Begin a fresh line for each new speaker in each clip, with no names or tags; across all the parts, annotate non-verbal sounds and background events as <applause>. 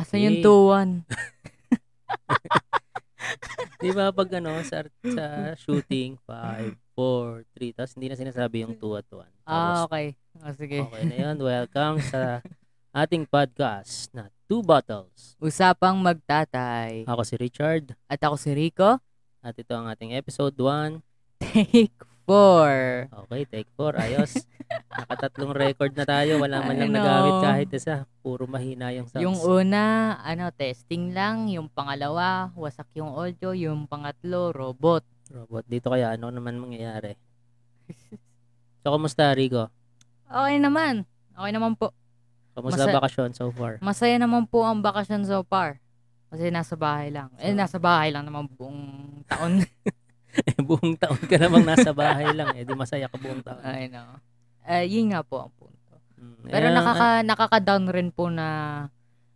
Asan yung
Okay.
tuwan? <laughs>
Di ba pag ano, sa, sa shooting, 5, 4, 3, tapos hindi na sinasabi yung 2 at 1.
Ah, okay. Ah, sige.
okay na yun. Welcome sa ating podcast na Two Bottles.
Usapang magtatay.
Ako si Richard
At ako si Rico.
at ito ang ating episode 1. <laughs>
Take 4.
Okay, take 4. Ayos. <laughs> Nakatatlong record na tayo. Wala man lang
know.
nagamit kahit isa. Puro mahina yung sounds.
Yung una, ano, testing lang. Yung pangalawa, wasak yung audio. Yung pangatlo, robot.
Robot. Dito kaya ano naman mangyayari? So, kumusta Rico?
Okay naman. Okay naman po.
Kumusta
Masa-
bakasyon so far?
Masaya naman po ang bakasyon so far. Kasi nasa bahay lang. Eh,
So-
nasa bahay lang naman buong taon. <laughs>
Eh, buong taon ka namang nasa bahay lang. Eh, di masaya ka buong taon.
I know. Eh, yun nga po ang punto.
Mm,
Pero
eh,
nakaka, nakaka-down rin po na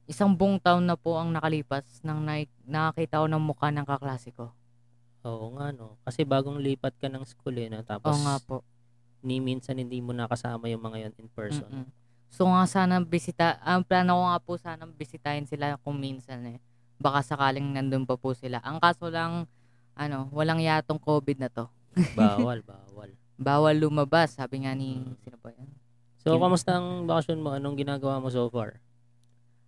isang buong taon na po ang nakalipas nang na, nakakita ko ng mukha ng kaklase ko.
Oo nga no. Kasi bagong lipat ka ng school eh. No? Tapos
Oo nga po.
ni minsan hindi mo nakasama yung mga yon in person.
Mm-mm. So nga sana bisita, ang plano ko nga po sana bisitahin sila kung minsan eh. Baka sakaling nandun pa po sila. Ang kaso lang, ano, walang yatong COVID na to. <laughs>
Bawal, bawal.
Bawal lumabas, sabi nga ni,
Mm.
sino ba yan?
So, kamusta ang bakasyon mo? Anong ginagawa mo so far?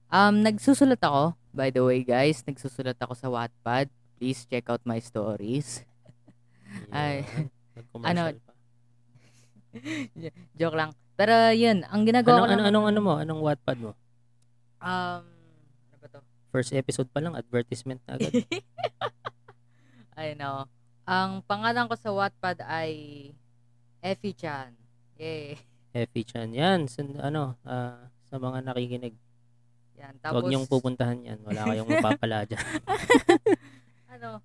Um, nagsusulat ako, by the way guys, nagsusulat ako sa Wattpad. Please check out my stories. <laughs> Ay.
Nag-commercial
Ano,
pa. <laughs>
Joke lang. Pero yun, ang ginagawa
Anong,
ko
ano,
lang,
anong, ano mo? Anong Wattpad mo?
um, ano ba to?
First episode pa lang, advertisement na agad.
I know. Ang pangalan ko sa Wattpad ay Effie Chan. Yay.
Effie Chan. Yan, sun- ano, ah, sa mga nakikinig.
Yan. Tapos,
Huwag niyong pupuntahan yan. Wala kayong <laughs> mapapala dyan. <laughs>
ano,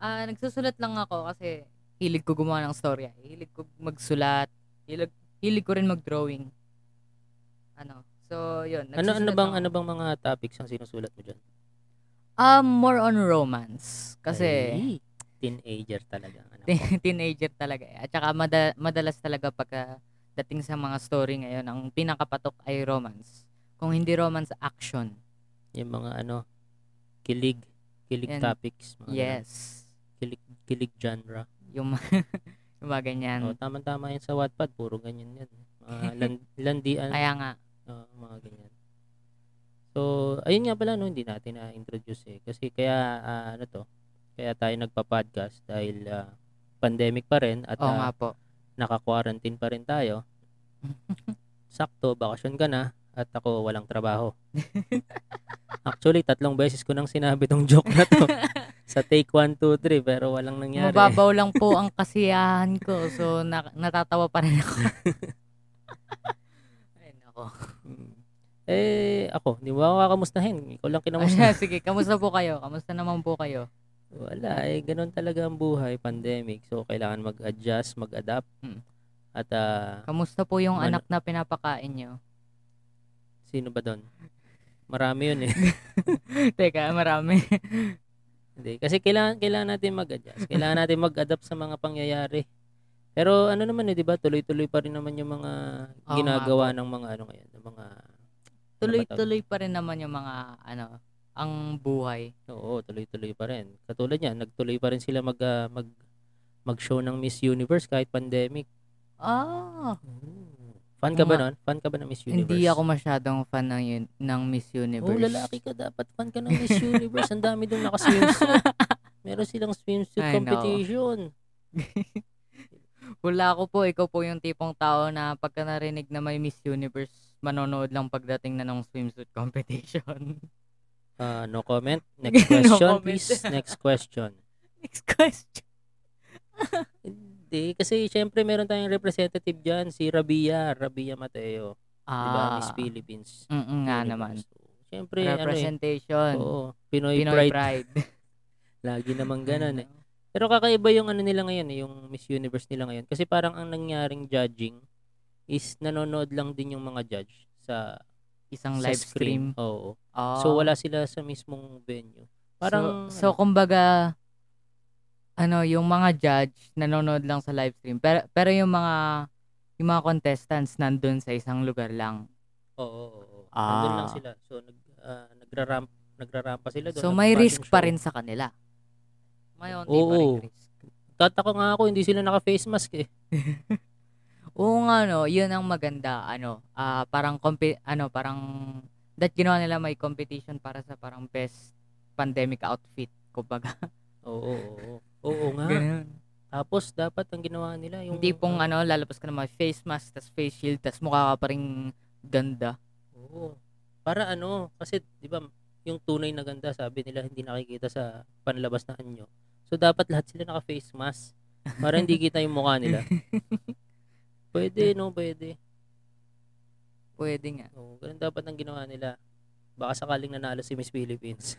ah nagsusulat lang ako kasi hilig ko gumawa ng storya. Hilig ko magsulat. Hilig, hilig ko rin mag-drawing. Ano, so yun.
ano, ano bang, ano
ako.
bang mga topics ang sinusulat mo dyan?
Um, more on romance. Kasi,
Ay, teenager talaga. Ano?
Teen- <laughs> teenager talaga eh. At saka mada- madalas talaga pagka dating sa mga story ngayon, ang pinakapatok ay romance. Kung hindi romance, action.
Yung mga ano, kilig, kilig
Yan.
topics. Mga.
Yes.
Kilig, kilig genre.
Yung, mga- <laughs> yung mga ganyan.
O, tama-tama yan sa Wattpad. Puro ganyan yan. Mga <laughs> lan- landian.
Kaya nga,
Oo, mga ganyan. So, ayun nga pala, no, hindi natin na-introduce eh. Kasi kaya, ah, ano to, kaya tayo nagpa-podcast dahil ah, pandemic pa rin at
oo
ah,
nga po.
naka-quarantine pa rin tayo. <laughs> Sakto, bakasyon ka na at ako walang trabaho. Actually, tatlong beses ko nang sinabi tong joke na to <laughs> sa take 1, 2, 3 pero walang nangyari.
Mababaw lang po ang kasiyahan ko. So, na- natatawa pa rin ako. <laughs> Ay, nako.
Eh, ako, hindi mo ako kakamustahin. Ikaw lang kinamusta.
Sige, kamusta po kayo? Kamusta naman po kayo?
Wala, eh, ganun talaga ang buhay, pandemic. So, kailangan mag-adjust, mag-adapt.
Mm.
At, ah,
Kamusta po yung
Ano?
anak na pinapakain nyo?
sino ba doon? Marami yun eh. <laughs>
Teka, marami.
Hindi, kasi kailangan, kailangan natin mag-adjust. Kailangan natin mag-adapt sa mga pangyayari. Pero ano naman eh, di ba? Tuloy-tuloy pa rin naman yung mga
Oo
ginagawa ng mga ano ngayon, ng mga
Tuloy-tuloy pa rin naman yung mga, ano, ang buhay.
Oo, tuloy-tuloy pa rin. Katulad niyan, nagtuloy pa rin sila mag ah, mag mag-show ng Miss Universe kahit pandemic.
Ah,
Fan ka ba nun? Fan ka ba ng Miss Universe?
hindi ako masyadong fan ng, yun, ng Miss
Oh,
Universe.
lalaki ka dapat fan ka ng Miss Universe. Ang dami doon naka-swimsuit. <laughs> Meron silang swimsuit competition. <laughs>
Wala ako po, ikaw po yung tipong tao na pagka narinig na may Miss Universe, manonood lang pagdating na ng swimsuit competition. <laughs>
Ah, no comment. <laughs> Next
No
question,
comment.
please. Next question. <laughs>
Next question. <laughs>
Hindi, kasi syempre meron tayong representative dyan, si Rabia, Rabia Mateo. di ba? Miss Philippines.
Ah, mm nga naman.
Syempre, ano eh,
Representation.
oo, Pinoy,
Pinoy
Pride.
Pride.
Lagi naman ganun eh. Pero kakaiba yung ano nila ngayon eh, yung Miss Universe nila ngayon. Kasi parang ang nangyaring judging is nanonood lang din yung mga judge sa
Isang
sa
live stream.
Oo.
Ah.
So wala sila sa mismong venue. Parang
so, so
ano,
kumbaga ano, yung mga judge nanonood lang sa live stream. Pero pero yung mga yung mga contestants nandun sa isang lugar lang.
Oo, oo, oo. Nandun lang
Ah.
sila. So nag ah, nagraramp nagrarampa sila doon.
So may risk pa rin sa kanila. May onti pa rin risk.
Tataka nga ako hindi sila naka-face mask eh. <laughs>
Oo nga no, yun ang maganda. Ano, ah parang compi- ano, parang that ginawa nila may competition para sa parang best pandemic outfit, kumbaga. <laughs>
Oo, oo, oo. Oo nga.
Ganun.
Tapos dapat ang ginawa nila yung
Hindi pong ano, lalabas ka na may face mask, tas face shield, tas mukha ka pa rin ganda.
Oo. Para ano, kasi 'di ba yung tunay na ganda sabi nila hindi nakikita sa panlabas na anyo. So dapat lahat sila naka-face mask para hindi kita yung mukha nila. <laughs> Pwede no, pwede.
Pwede nga.
Oo, ganun dapat ang ginawa nila. Baka sakaling nanalo si Miss Philippines. <laughs>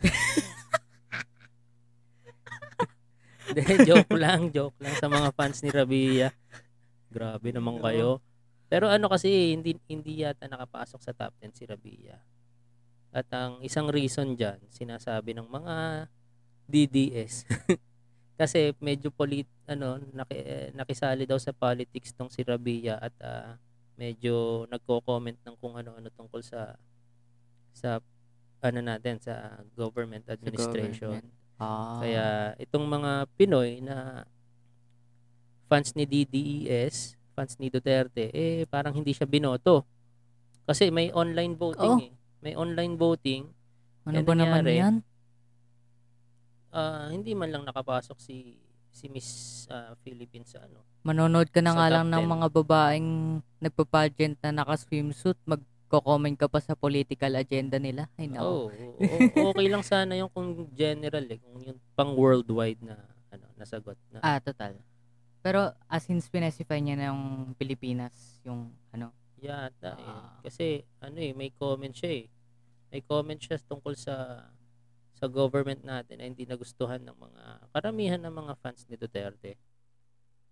Hindi, joke lang, joke lang sa mga fans ni Rabia. Grabe naman kayo. Pero ano kasi, hindi, hindi yata nakapasok sa top 10 si Rabia. At ang isang reason dyan, sinasabi ng mga DDS. <laughs> kasi medyo polit, ano, naki, nakisali daw sa politics tong si Rabia at ah, medyo nagko-comment ng kung ano-ano tungkol sa sa ano natin sa government administration.
government. Ah.
Kaya itong mga Pinoy na fans ni DDES, fans ni Duterte, eh parang hindi siya binoto. Kasi may online voting
Oh.
eh. May online voting.
ano ba naman
nangyari.
yan?
Ah, hindi man lang nakapasok si si Miss ah, Philippines sa ano.
Manonood ka na nga lang ng
10.
mga babaeng nagpa-pageant na naka-swimsuit, magko-comment ka pa sa political agenda nila. Ay, nako.
Oo, oo, okay lang sana yung kung general eh, kung yung pang worldwide na ano, nasagot na.
Ah, total. Pero as in specify niya na yung Pilipinas, yung ano.
Yata eh.
Ah.
Kasi ano eh, may comment siya eh. May comment siya tungkol sa sa government natin na hindi nagustuhan ng mga karamihan ng mga fans ni Duterte.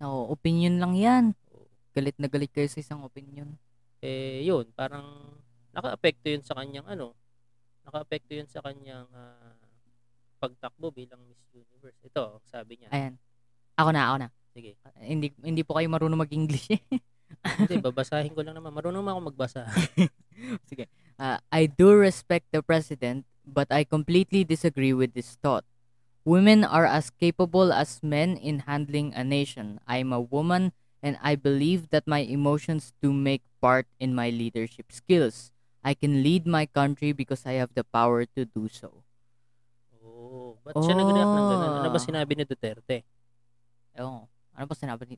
No, opinion lang yan. Galit na galit kayo sa isang opinion.
Eh yun, parang naka-apekto yun sa kanyang ano, naka-apekto yun sa kanyang ah, pagtakbo bilang Miss Universe. Ito, sabi niya.
Ayan. Ako na, ako na.
Sige.
Ah, Hindi hindi po kayo marunong mag-English eh. <laughs>
Hindi, babasahin ko lang naman. Marunong ako magbasa. <laughs>
Uh, I do respect the president, but I completely disagree with this thought. Women are as capable as men in handling a nation. I'm a woman and I believe that my emotions do make part in my leadership skills. I can lead my country because I have the power to do so.
Oo. Ba't siya nag-react ng ganun? Ano ba
Ah.
sinabi ni Duterte?
Ewan ko. Ano pa sinabi ni...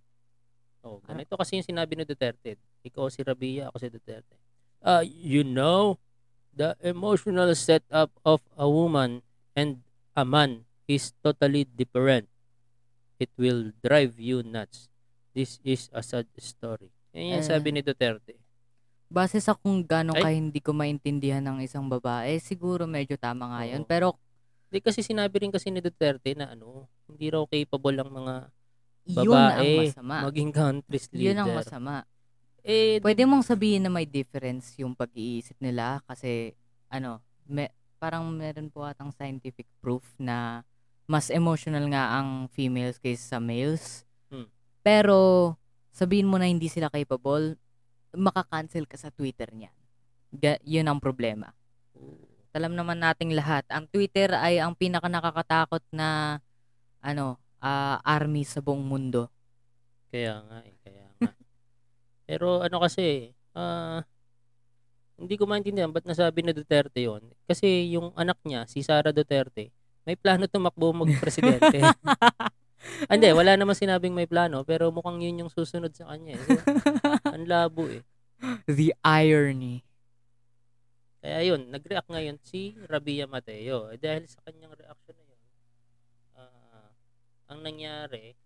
Oh,
Ano?
ganito kasi yung sinabi ni Duterte. Ikaw si Rabia, ako si Duterte. Uh, you know, the emotional setup of a woman and a man is totally different. It will drive you nuts. This is a sad story. Yan yung
Eh.
sabi ni Duterte.
Base sa kung gano'n
Ay.
ka hindi ko maintindihan ng isang babae, siguro medyo tama nga yun.
Oo.
Pero
Di kasi sinabi rin kasi ni Duterte na ano, hindi raw capable ang mga
yun ang
babae
masama.
maging country's leader.
Yun ang masama.
Eh,
Pwede mong sabihin na may difference yung pag-iisip nila kasi ano, me, parang meron po atang scientific proof na mas emotional nga ang females kaysa sa males.
Hmm.
Pero sabihin mo na hindi sila capable, makakancel ka sa Twitter niyan. Ga- yun ang problema. Alam naman nating lahat, ang Twitter ay ang pinaka nakakatakot na ano, ah, army sa buong mundo.
Kaya nga eh, kaya. Pero ano kasi, ah hindi ko maintindihan ba't nasabi ni Duterte yon Kasi yung anak niya, si Sara Duterte, may plano tumakbo mag-presidente. <laughs> Hindi, wala naman sinabing may plano, pero mukhang yun yung susunod sa kanya. Eh. So, ang labo eh.
The irony.
Kaya yun, nag-react ngayon si Rabia Mateo. Eh, dahil sa kanyang reaction na yun, ah, ang nangyari,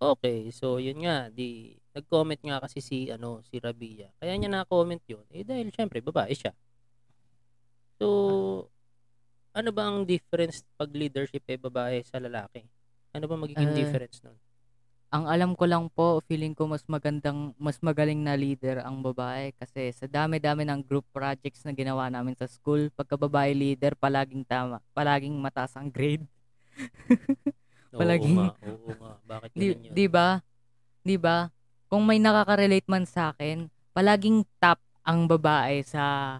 okay, so yun nga, di, nag-comment nga kasi si, ano, si Rabia. Kaya niya na-comment yun, eh dahil syempre, babae siya. So, ano ba ang difference pag leadership eh babae sa lalaki? Ano ba magiging
Eh,
difference nun?
Ang alam ko lang po, feeling ko mas magandang, mas magaling na leader ang babae kasi sa dami-dami ng group projects na ginawa namin sa school, pagka babae leader, palaging tama, palaging mataas ang grade. <laughs>
Oo
Palaging-
nga, oo nga. Bakit
Di,
yun?
di ba? Di ba? Kung may nakaka-relate man sa akin, palaging top ang babae sa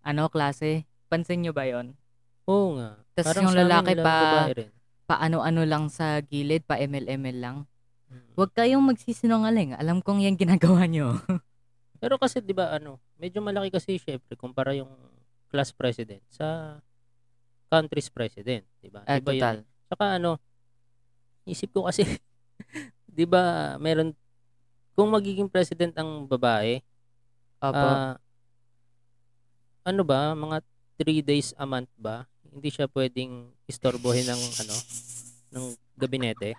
ano klase. Pansin nyo ba 'yon?
Oo nga. Parang
yung lalaki pa-. Paano-ano lang sa gilid, pa ML-ML lang.
Mm.
Huwag kayong magsisinungaling. Alam kong yan ginagawa nyo. <laughs>
Pero kasi 'di ba ano, medyo malaki kasi syempre kumpara yung class president sa country's president, 'di ba?
Ah,
Iba yun.
total.
Saka ano, isip ko kasi <laughs> 'di ba, meron kung magiging president ang babae,
Opo.
ah, ano ba, mga 3 days a month ba? Hindi siya pwedeng istorbohin ng ano, ng gabinete.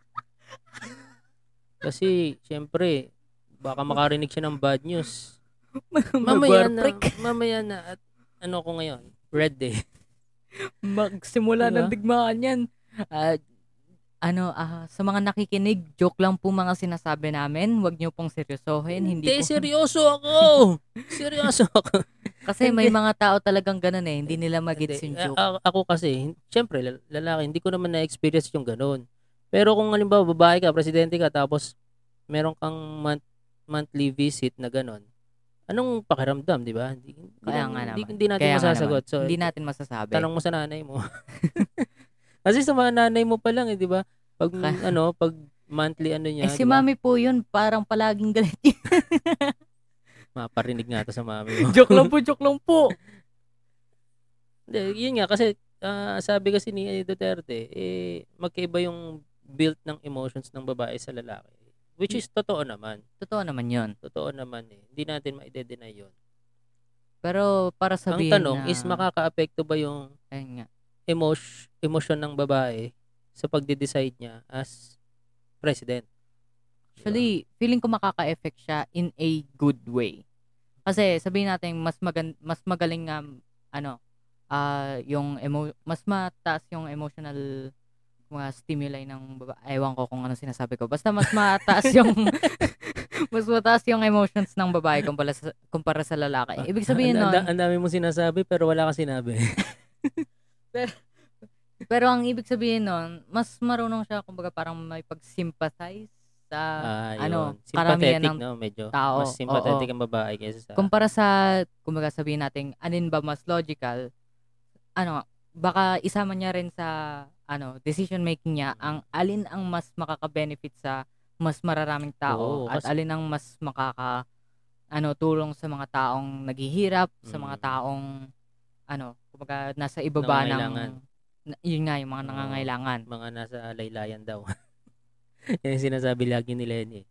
Kasi syempre baka makarinig siya ng bad news. <laughs> Mamaya na, <laughs> mamaya na at ano ko ngayon, red day.
Magsimula
Diba?
ng digmaan yan. Ah, ano, ah, sa mga nakikinig, joke lang po mga sinasabi namin. Huwag nyo pong seryosohin. Hindi,
Hindi,
po. <laughs>
seryoso ako. seryoso ako.
Kasi may
Hindi.
mga tao talagang ganun eh. Hindi nila magets
Hindi.
yung joke.
A- a- ako kasi, syempre, lal- lalaki, hindi ko naman na-experience yung ganun. Pero kung halimbawa babae ka, presidente ka, tapos meron kang month, monthly visit na ganun, anong pakiramdam, di ba? Hindi, hindi,
Kaya
lang-
nga
hindi,
naman.
hindi natin
Kaya nga
masasagot.
naman.
So,
Hindi natin masasabi.
tanong mo sa nanay mo. <laughs> kasi sa mga nanay mo pa lang, eh, di ba? Pag, ano, pag monthly ano niya,
eh si
di ba?
mami po yun, parang palaging galit yun. <laughs>
Maparinig nga to sa mami mo.
joke lang po, joke lang po. <laughs>
Hindi, yun nga kasi ah, sabi kasi ni Duterte, eh magkaiba yung built ng emotions ng babae sa lalaki. Which is totoo naman.
Totoo naman yun.
Totoo naman eh. Hindi natin ma-deny yun.
Pero para
Ang
sabihin
tanong
na,
is makaka-apekto ba yung
ayun nga.
Emotion, emosyon ng babae sa pagde-decide niya as president?
Actually, feeling ko makaka-effect siya in a good way. Kasi sabihin natin mas magan mas magaling nga ano ah yung emo mas mataas yung emotional mga stimuli ng baba. Ewan ko kung ano sinasabi ko. Basta mas mataas yung <laughs> <laughs> mas mataas yung emotions ng babae kumpara sa, kumpara sa lalaki. Ibig sabihin
Ang-
nun,
ang, dami mo sinasabi pero wala kang sinabi. <laughs>
pero ang ibig sabihin nun, mas marunong siya kumbaga parang may pag-sympathize sa
Ah,
ano, karamihan ng
no? Medyo.
tao.
Mas sympathetic
Oo.
ang babae kaysa sa...
kumpara sa kumbaga sabihin natin alin ba mas logical ano baka isama niya rin sa ano decision making niya ang alin ang mas makaka-benefit sa mas mararaming tao
Oo,
at
kasi-
alin ang mas makaka ano tulong sa mga taong naghihirap sa mga
Mm.
taong ano kumbaga nasa ibaba ng na- yun nga yung mga nangangailangan
mga nasa laylayan daw. <laughs> Yan yung sinasabi lagi ni Lenny.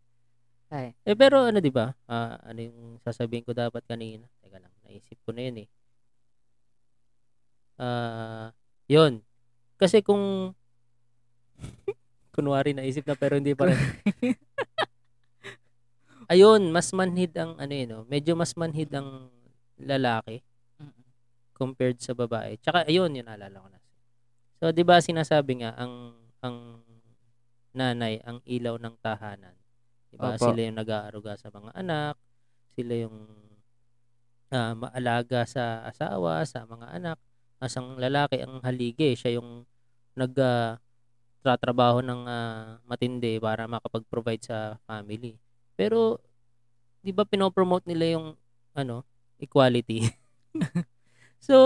Ay.
Eh pero ano 'di ba? Ah, ano yung sasabihin ko dapat kanina? Teka lang, naisip ko na 'yun eh. Ah, 'yun. Kasi kung <laughs> kunwari naisip na pero hindi pa rin. <laughs> Ayun, mas manhid ang ano yun, no? medyo mas manhid ang lalaki. Compared sa babae. Tsaka ayun, yun naalala ko na. So, 'di ba sinasabi nga ang ang nanay ang ilaw ng tahanan. 'Di ba? Sila yung nag-aaruga sa mga anak, sila yung ah, maalaga sa asawa, sa mga anak. As ang lalaki ang haligi, siya yung nag ah, tratrabaho ng ah, matindi para makapag-provide sa family. Pero 'di ba pinopromote nila yung ano, equality. <laughs> so,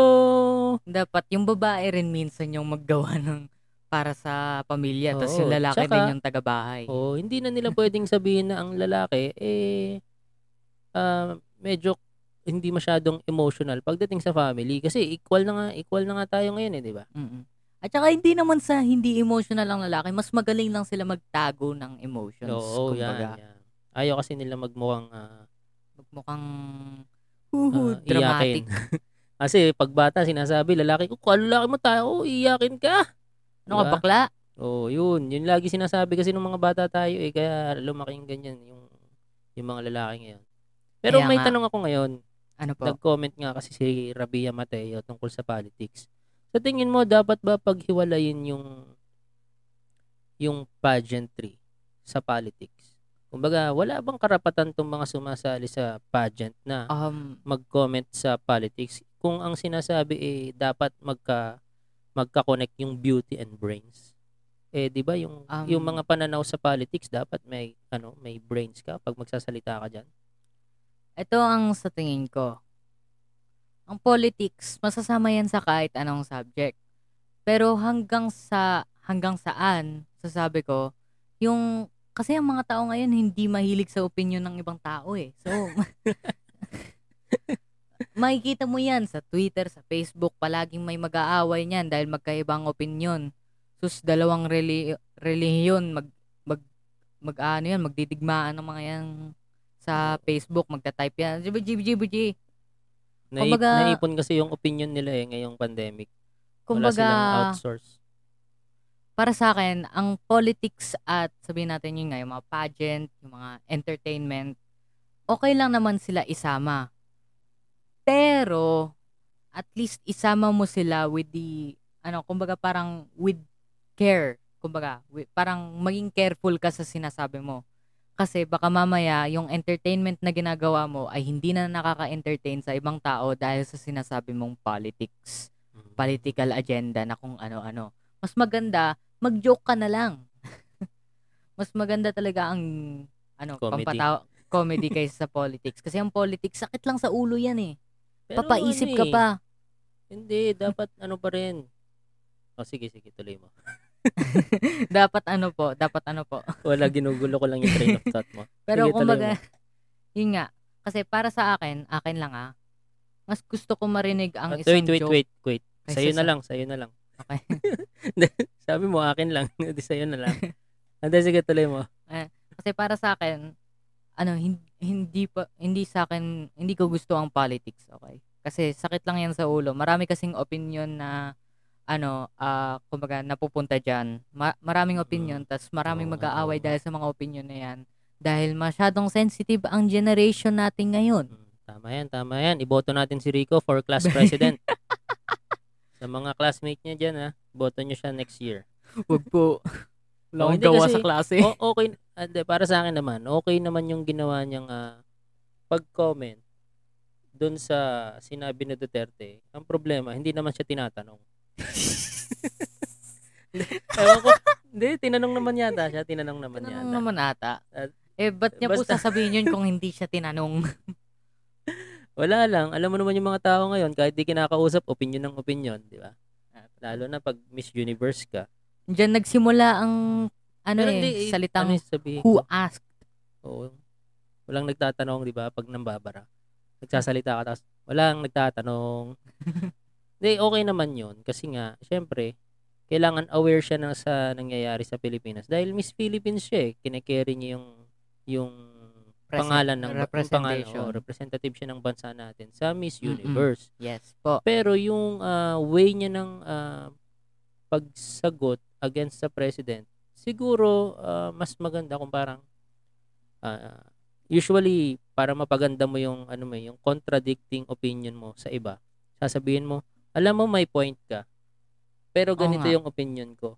dapat yung babae rin minsan yung maggawa <laughs> ng para sa pamilya tapos
Oo,
yung lalaki
tsaka-
din yung taga-bahay
oh, hindi na nila pwedeng sabihin na ang lalaki eh ah, medyo hindi masyadong emotional pagdating sa family kasi equal na nga equal na nga tayo ngayon eh, di ba?
Mm. At saka hindi naman sa hindi emotional ang lalaki, mas magaling lang sila magtago ng emotions.
Oo,
kumbaga.
yan, yan. Ayaw kasi nila magmukhang ah,
Mukhang
ah,
huhu, dramatic. <laughs>
kasi pag bata sinasabi lalaki ko, "Kung lalaki mo tayo, oh, iyakin ka."
Ano ka
Diba?
bakla?
Oo, yun. Yun lagi sinasabi kasi ng mga bata tayo eh. Kaya lumaking ganyan yung, yung mga lalaki ngayon. Pero
Kaya
may
nga.
tanong ako ngayon.
Ano po?
Nag-comment nga kasi si Rabia Mateo tungkol sa politics. Sa tingin mo, dapat ba paghiwalayin yung yung pageantry sa politics? Kumbaga, wala bang karapatan tong mga sumasali sa pageant na
um,
mag-comment sa politics kung ang sinasabi eh dapat magka magka-connect yung beauty and brains? Eh 'di ba yung
Um,
yung mga pananaw sa politics dapat may ano, may brains ka pag magsasalita ka diyan.
Ito ang sa tingin ko. Ang politics, masasama yan sa kahit anong subject. Pero hanggang sa hanggang saan, sasabi ko, yung kasi ang mga tao ngayon hindi mahilig sa opinion ng ibang tao eh. So <laughs> makikita mo yan sa Twitter, sa Facebook, palaging may mag-aaway niyan dahil magkaibang opinion. Sus, dalawang reli relihiyon mag mag mag ano yan, magdidigmaan ng mga yan sa Facebook, magta-type yan. GBG,
Naip,
Kumbaga-
naipon kasi yung opinion nila eh ngayong pandemic. Wala
Kumbaga,
silang outsource.
para sa akin, ang politics at sabihin natin yun nga, yung mga pageant, yung mga entertainment, okay lang naman sila isama. Pero, at least isama mo sila with the, ano, kumbaga parang with care. Kumbaga, wi- parang maging careful ka sa sinasabi mo. Kasi baka mamaya, yung entertainment na ginagawa mo ay hindi na nakaka-entertain sa ibang tao dahil sa sinasabi mong politics.
Mm.
political agenda na kung ano-ano. Mas maganda, mag-joke ka na lang. <laughs> Mas maganda talaga ang ano,
Comedy.
pampatawa comedy kaysa sa politics. Kasi ang politics, sakit lang sa ulo yan eh.
Pero
Papaisip
ano
ka
eh,
pa.
Hindi, dapat ano pa rin. O sige, sige, tuloy mo. <laughs>
dapat ano po, dapat ano po. <laughs>
Wala, ginugulo ko lang yung train of thought mo. <laughs>
Pero
Sige,
kumbaga, yun nga. Kasi para sa akin, akin lang ah, mas gusto ko marinig ang
At
isang
wait, wait,
joke.
wait, wait.
kaysa
Sa'yo na
sa-
lang, sa'yo na lang.
Okay.
Sabi mo, akin lang. Hindi sa'yo na lang. Hindi, sige, tuloy mo.
Kasi para sa akin, ano, hindi, hindi pa hindi sa akin hindi ko gusto ang politics, okay? Kasi sakit lang 'yan sa ulo. Marami kasing opinion na ano, ah kumbaga napupunta diyan. Ma- maraming opinion, tas maraming mag-aaway dahil sa mga opinion na 'yan. Dahil masyadong sensitive ang generation natin ngayon.
Mm, Tama yan, tama yan. Iboto natin si Rico for class <laughs> president. sa mga classmate niya dyan, ha? Boto niyo siya next year.
Wag po. Wala
Oh,
akong
hindi
gawa
kasi-
sa klase.
O, okay, ande, para sa akin naman, okay naman yung ginawa niyang ah, pag-comment doon sa sinabi ni Duterte. Ang problema, hindi naman siya tinatanong. <laughs> Ewan ko, hindi, tinanong naman yata siya, tinanong naman
Tinanong
yata.
naman ata.
At-
eh, ba't niya po
basta-
sasabihin yun kung <laughs> hindi siya tinanong?
Wala lang, alam mo naman yung mga tao ngayon, kahit di kinakausap, opinion ng opinion, di ba? Lalo na pag Miss Universe ka.
Diyan nagsimula ang ano
Pero
eh,
hindi,
salitang
ano sabihin
who asked.
Oo. Walang nagtatanong, di ba? Pag nambabara. Nagsasalita ka, tapos walang nagtatanong. <laughs> Hindi, okay naman yun. Kasi nga, syempre, kailangan aware siya ng sa nangyayari sa Pilipinas. Dahil Miss Philippines siya eh. Kinikerry niya yung, yung
Present-
pangalan ng pangalan, oh, representative siya ng bansa natin sa Miss. Universe.
Yes po.
Pero yung ah, way niya ng ah, pagsagot against sa president, siguro ah, mas maganda kung parang ah, usually para mapaganda mo yung ano mo yung contradicting opinion mo sa iba. Sasabihin mo, alam mo may point ka. Pero
Oo
ganito
nga.
yung opinion ko.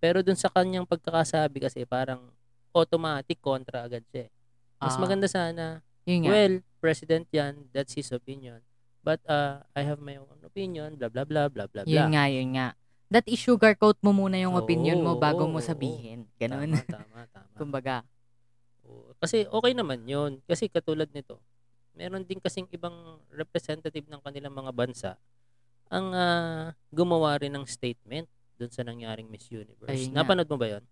Pero dun sa kanyang pagkakasabi kasi parang automatic kontra agad siya. eh. Mas
Ah,
maganda sana
Yun nga.
Well, president yan, that's his opinion. But uh, I have my own opinion, blah, blah, blah, blah, blah,
yun
blah.
nga, yun nga. That is sugarcoat mo muna yung
Oo,
opinion mo bago
oo,
mo
oo.
sabihin. Ganun.
Tama, tama, <laughs> tama.
Kumbaga.
Oo. Kasi okay naman yun. Kasi katulad nito, meron din kasing ibang representative ng kanilang mga bansa ang ah, gumawa rin ng statement dun sa nangyaring Miss Universe.
Nga.
Napanood mo ba yun?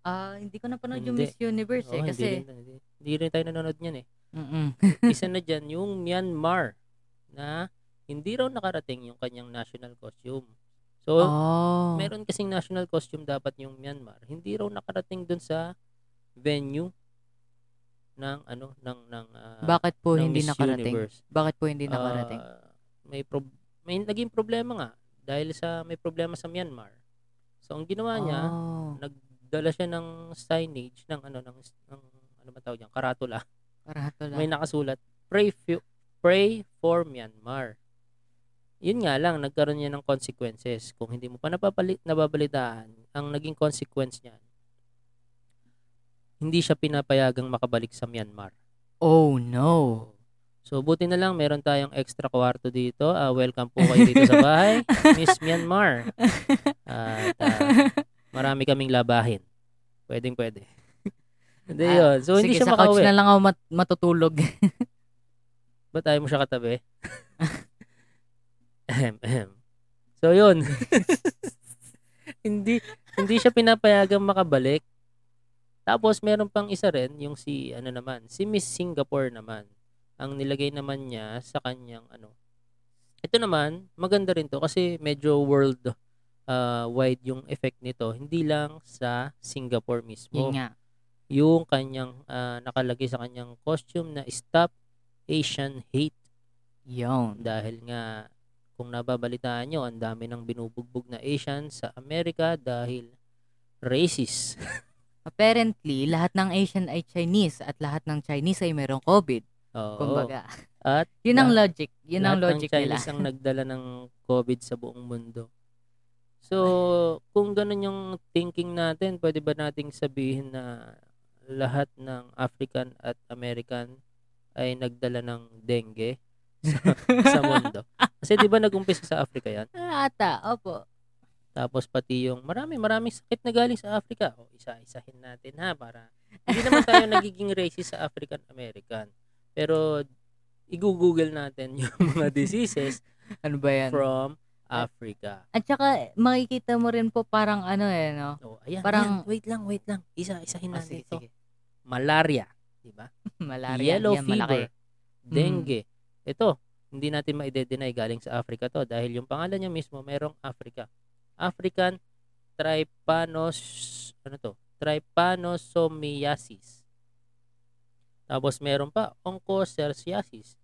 Ah, hindi ko napanood yung
Hindi.
Miss Universe eh.
Oo,
kasi,
hindi, rin, hindi, hindi rin tayo nanonood niyan eh.
mm <laughs>
Isa na dyan yung Myanmar na hindi raw nakarating yung kanyang national costume. So,
oh.
meron kasing national costume dapat yung Myanmar. Hindi raw nakarating dun sa venue ng ano ng ng ah,
Bakit po
ng
hindi
Miss
nakarating?
Universe.
Bakit po hindi nakarating?
Ah, may prob- may naging problema nga dahil sa may problema sa Myanmar. So ang ginawa niya,
oh,
nagdala siya ng signage ng ano ng, ng ano ba tawag yan, karatula.
karato lang.
May nakasulat, pray fu- pray for Myanmar. Yun nga lang, nagkaroon niya ng consequences. Kung hindi mo pa napapalit, nababalitaan, ang naging consequence niyan, hindi siya pinapayagang makabalik sa Myanmar.
Oh, no.
So, buti na lang, meron tayong extra kwarto dito. Ah, welcome po kayo dito sa bahay. <laughs> Miss Myanmar. At, ah, marami kaming labahin. Pwedeng pwede. Hindi
Ah,
yun. So, hindi
Sige,
siya
sa couch
makauwi.
na lang ako mat- matutulog.
Ba't ayaw mo siya katabi? <laughs> Ahem, ahem. So, yun. <laughs> hindi hindi siya pinapayagang makabalik. Tapos, meron pang isa rin, yung si, ano naman, si Miss Singapore naman. Ang nilagay naman niya sa kanyang, ano, ito naman, maganda rin to kasi medyo world uh, wide yung effect nito. Hindi lang sa Singapore mismo
Yun nga.
yung kanyang ah, nakalagay sa kanyang costume na Stop Asian Hate
Yun.
dahil nga kung nababalitaan nyo, ang dami ng binubugbog na Asian sa Amerika dahil racist. <laughs>
Apparently, lahat ng Asian ay Chinese at lahat ng Chinese ay merong COVID.
Oo.
Kumbaga.
At <laughs>
Yun ang
lahat-
logic. Yun ang
lahat
logic
ng
nila.
Chinese ang nagdala ng COVID sa buong mundo. So, kung ganun yung thinking natin, pwede ba nating sabihin na lahat ng African at American ay nagdala ng dengue sa, sa <laughs> mundo? Kasi 'di ba nag-umpisa sa Africa 'yan? <laughs>
Ata, opo.
Tapos pati yung marami maraming sakit na galing sa Africa. O isa-isahin natin ha para hindi naman tayo nagiging racist sa African American. Pero i-google natin yung <laughs> mga diseases
Ano ba yan?
from Africa.
At saka, makikita mo rin po parang ano eh, no?
Oh, ayan,
Parang-
ayan. wait lang, wait lang. Isa-isahin
Ah,
natin
sige,
ito.
sige.
Malaria, 'di ba? <laughs>
Malaria.
Yellow
yan, malaki.
fever, dengue. Ito, hindi natin ma-deny galing sa Africa to dahil yung pangalan niya mismo merong Africa. African trypanos ano to? Trypanosomiasis. Tapos meron pa onchocerciasis.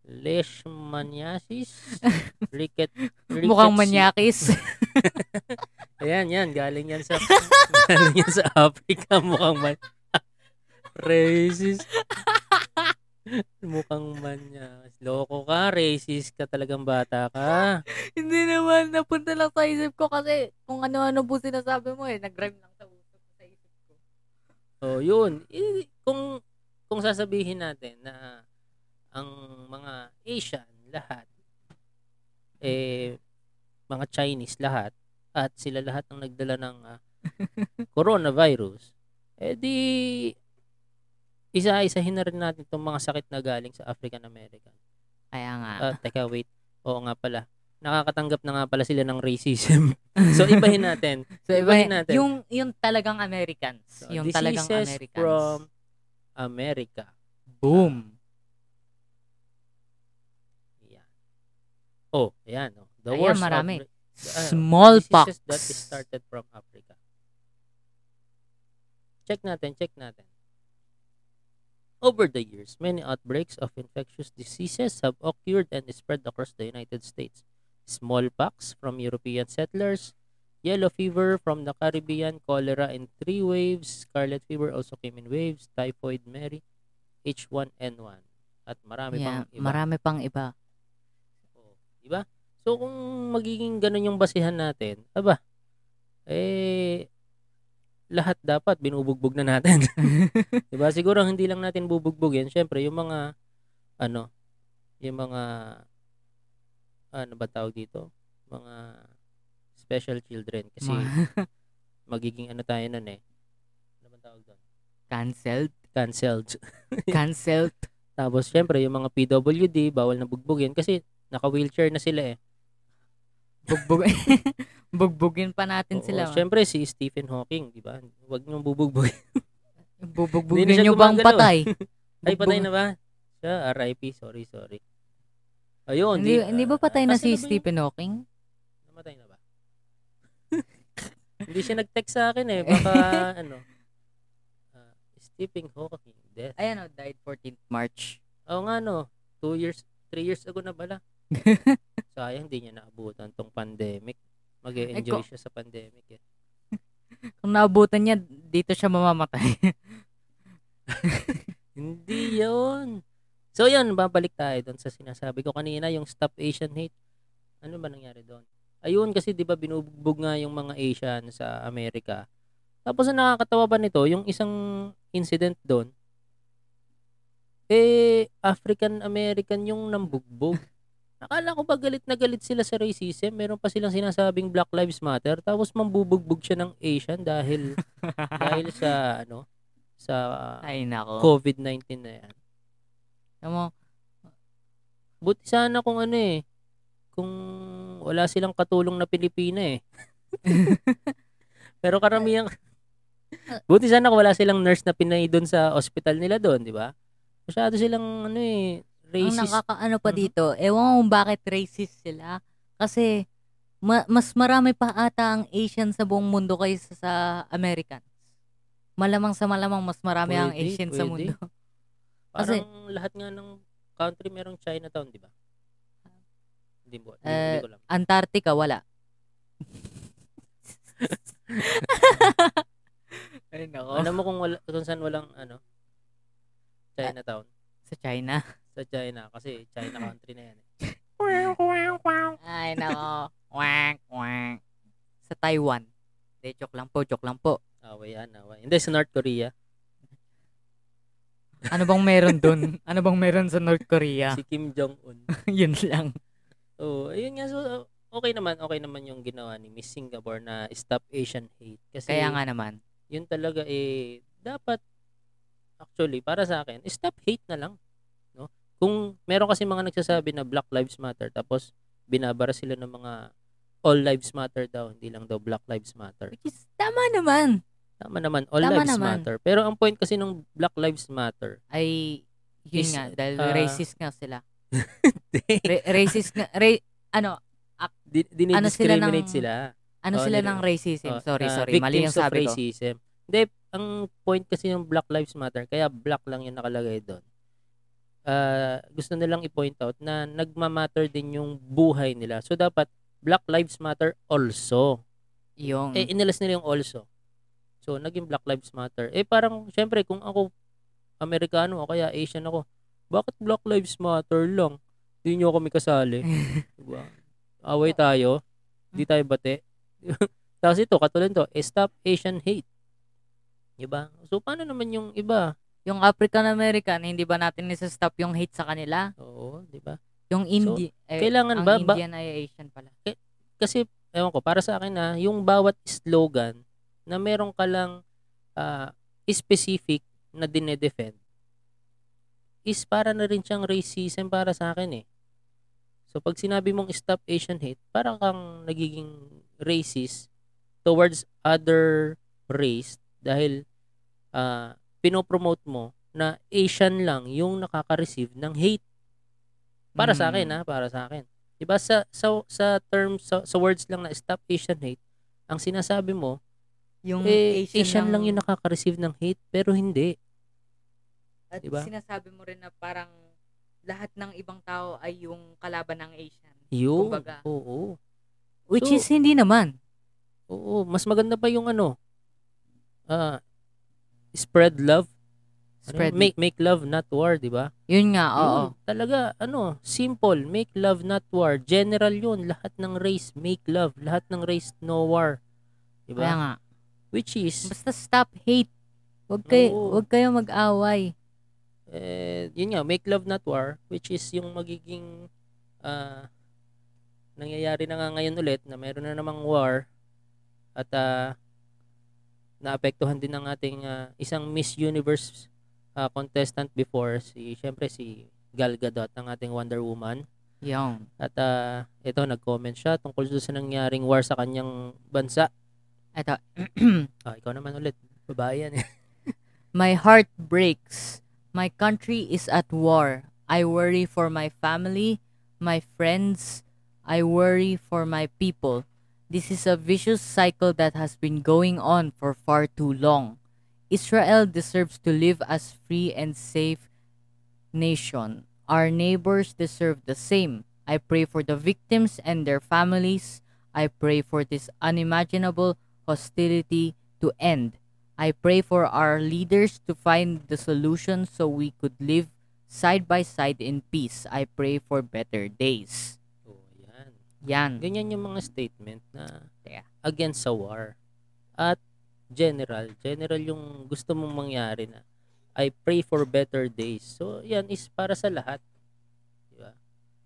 Leishmaniasis, <laughs> ricket,
Mukhang
ricketsi-
manyakis. <laughs>
Ayan, yan. Galing yan sa <laughs> galing yan sa Africa. Mukhang man. racist. <laughs> Mukhang manya. Loko ka. Racist ka talagang bata ka.
Hindi naman, napunta lang sa isip ko kasi kung ano-ano po sinasabi mo eh, nag-rhyme lang sa ko sa isip ko.
Oh, yun. Eh, kung kung sasabihin natin na ang mga Asian lahat eh mga Chinese lahat at sila lahat ang nagdala ng ah, <laughs> coronavirus eh di isa-isahin na rin natin itong mga sakit na galing sa African American.
Kaya nga.
Ah, teka, wait. Oo nga pala. Nakakatanggap na nga pala sila ng racism. <laughs> so, ibahin natin. <laughs>
so, iba,
ibahin natin.
yung, yung talagang Americans.
So,
yung talagang Americans.
from America.
Boom.
Yan. Oh, ayan. Oh. The
Ayan,
worst
marami.
outbreak- ano,
Smallpox.
diseases that is started from Africa. Check natin, check natin. Over the years, many outbreaks of infectious diseases have occurred and spread across the United States. Smallpox from European settlers, yellow fever from the Caribbean, cholera in three waves, scarlet fever also came in waves, typhoid Mary, H1N1, at marami pang
Yeah,
iba.
marami pang iba.
Oh, di ba? So kung magiging ganun yung basihan natin, aba, eh lahat dapat binubugbog na natin. <laughs> 'Di ba? Siguro hindi lang natin bubugbugin, syempre yung mga ano, yung mga ano ba tawag dito? Mga special children kasi <laughs> magiging ano tayo nun eh. Ano ba tawag doon?
canceled.
Canceled. <laughs>
Canceled.
Tapos syempre yung mga PWD bawal na bugbugin kasi naka-wheelchair na sila eh.
Bugbog <laughs> Bugbugin pa natin
Oo,
sila.
Syempre si Stephen Hawking, di ba? Huwag niyong bubugbugin. <laughs>
Bubugbugin nyo bang
gumagalaw
patay? <laughs>
Ay, patay na ba? Siya, RIP, sorry, sorry. Ayun.
Hindi,
di-
hindi ba
ah,
patay na si Stephen Hawking?
Namatay na ba? hindi siya nag-text sa akin eh. Baka, ano, ah, Stephen Hawking, death.
Ayan o, died 14th March.
Oo nga, no. Two years, three years ago na bala. <laughs> Sayang, hindi niya naabutan tong pandemic. mag enjoy
ko-
siya sa pandemic eh. <laughs>
Kung naabutan niya, dito siya mamamatay. <laughs>
Hindi yun. So, yun, babalik tayo doon sa sinasabi ko kanina, yung Stop Asian Hate. Ano ba nangyari doon? Ayun, kasi di ba binubugbog nga yung mga Asian sa Amerika. Tapos ang nakakatawa pa nito, yung isang incident doon, eh, African-American yung nambugbog. Akala ko ba galit na galit sila sa racism? Meron pa silang sinasabing Black Lives Matter tapos mambubugbog siya ng Asian dahil <laughs> dahil sa ano sa
Ay, nako.
COVID-19 na yan.
Mo,
Buti sana kung ano eh kung wala silang katulong na Pilipina eh. <laughs> Pero karamihan Buti sana kung wala silang nurse na pinay doon sa hospital nila doon, di ba? Masyado silang ano eh
ang
racist.
nakakaano pa
Mhm.
dito, ewan ko kung bakit racist sila. Kasi, ma- mas marami pa ata ang Asian sa buong mundo kaysa sa Americans. Malamang sa malamang mas marami ang
Pwede,
Asian sa
pwede.
mundo. <laughs>
Parang
kasi-
lahat nga ng country merong Chinatown, di ba? Hindi mo, hindi, hindi ko alam.
Antarctica, wala. <laughs> Ay, nako.
Alam mo kung wala kung saan walang ano Chinatown
Sa China.
Sa China kasi China country na yan. eh.
Ay, nako. Quack, quack. Sa Taiwan. De, joke lang po, joke lang po.
Away yan, away. Hindi sa North Korea,
Ano bang meron dun? Ano bang meron sa North Korea?
si Kim Jong Un. <laughs>
Yun lang.
Oh, ayun nga so okay naman, okay naman yung ginawa ni Miss Singapore na Stop Asian Hate kasi
Kaya nga naman.
yun talaga eh dapat actually para sa akin stop hate na lang kung meron kasi mga nagsasabi na Black Lives Matter tapos binabara sila ng mga All Lives Matter daw hindi lang daw Black Lives Matter
Which is, tama naman.
tama naman All
Tama
Lives
naman.
Matter pero ang point kasi ng Black Lives Matter
Ay, yun
Is,
nga, dahil
ah,
racist nga sila. <laughs> Ra- racist nga, ra- ano,
di,
Ano sila
dinidiscriminate
ng-
sila,
ano
Oh,
sila ng racism?
Oh,
sorry,
na
sorry. Mali yung sabi ko.
racism. Hindi, ang point kasi ng Black Lives Matter, kaya black lang yung nakalagay doon. Ah, gusto nilang i-point out na nagmamatter din yung buhay nila. So, dapat Black Lives Matter also.
Yung,
Eh, inilas nila yung also. So, naging Black Lives Matter. Eh, parang, syempre, kung ako Amerikano o kaya Asian ako, bakit Black Lives Matter lang? Hindi nyo kami kasali. <laughs> diba? Away tayo. Hindi tayo bate. <laughs> Tapos ito, katulad to, eh, stop Asian hate. Diba? So, paano naman yung iba?
Yung African American, hindi ba natin nisa-stop yung hate sa kanila?
Oo, diba?
Yung Indi, eh,
kailangan
ang
ba- ba-
Indian ay Asian pala.
Kasi, ewan ko, para sa akin na, yung bawat slogan na meron ka lang ah, specific na dinedefend is para na rin siyang racism para sa akin eh. So, pag sinabi mong stop Asian hate, parang kang nagiging racist towards other race dahil ah, pinopromote mo na Asian lang yung nakaka-receive ng hate. Para sa akin
Mm.
ha, para sa akin. 'Di ba sa sa sa terms sa, sa words lang na stop Asian hate, ang sinasabi mo
Yung
eh
Asian,
Asian, lang yung nakaka-receive ng hate pero hindi.
At
diba?
sinasabi mo rin na parang lahat ng ibang tao ay yung kalaban ng Asian.
Yun.
Kumbaga.
Oo.
Which
So-
is hindi naman.
Oo, mas maganda pa yung ano ah spread love. Ano
Spread.
make make love not war, 'di ba?
Yun nga, oo.
Yun, talaga ano, simple, make love not war. General 'yun, lahat ng race make love, lahat ng race no war. 'Di
Kaya
ba?
nga.
Which is
Basta stop hate. Huwag kayo,
Oo.
huwag kayo mag-away.
eh, yun nga, make love not war, which is yung magiging ah nangyayari na nga ngayon ulit na meron na namang war at ah, naapektuhan din ng ating ah, isang Miss Universe ah, contestant before si syempre si Gal Gadot ang ating Wonder Woman
Yung.
at ah, ito nag-comment siya tungkol doon sa nangyaring war sa kanyang bansa
Ito. <clears throat>
ah, ikaw naman ulit babae yan eh <laughs>
My heart breaks. My country is at war. I worry for my family, my friends. I worry for my people. This is a vicious cycle that has been going on for far too long. Israel deserves to live as free and safe nation. Our neighbors deserve the same. I pray for the victims and their families. I pray for this unimaginable hostility to end. I pray for our leaders to find the solution so we could live side by side in peace. I pray for better days.
Yan
Yan.
ganyan yung mga statement na
Teka.
against sa war. At general, general yung gusto mong mangyari na I pray for better days. So, yan is para sa lahat. Di ba?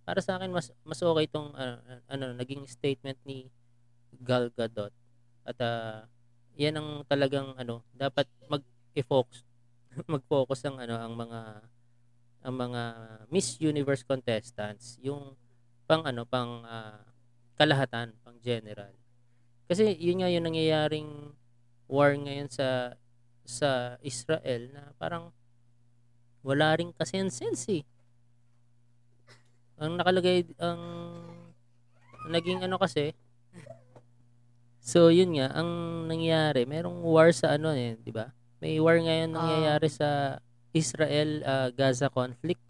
para sa akin mas mas okay tong ano, ano naging statement ni Gal Gadot at ah, yan ang talagang ano dapat mag-focus <laughs> mag-focus ang ano ang mga ang mga Miss Universe contestants yung pang ano pang ah, kalahatan pang general kasi yun nga yung nangyayaring war ngayon sa sa Israel na parang wala ring kasensense eh. Ang nakalagay ang naging ano kasi So yun nga ang nangyayari, merong war sa ano eh, 'di ba? May war ngayon
Ah.
nangyayari sa Israel ah, Gaza conflict.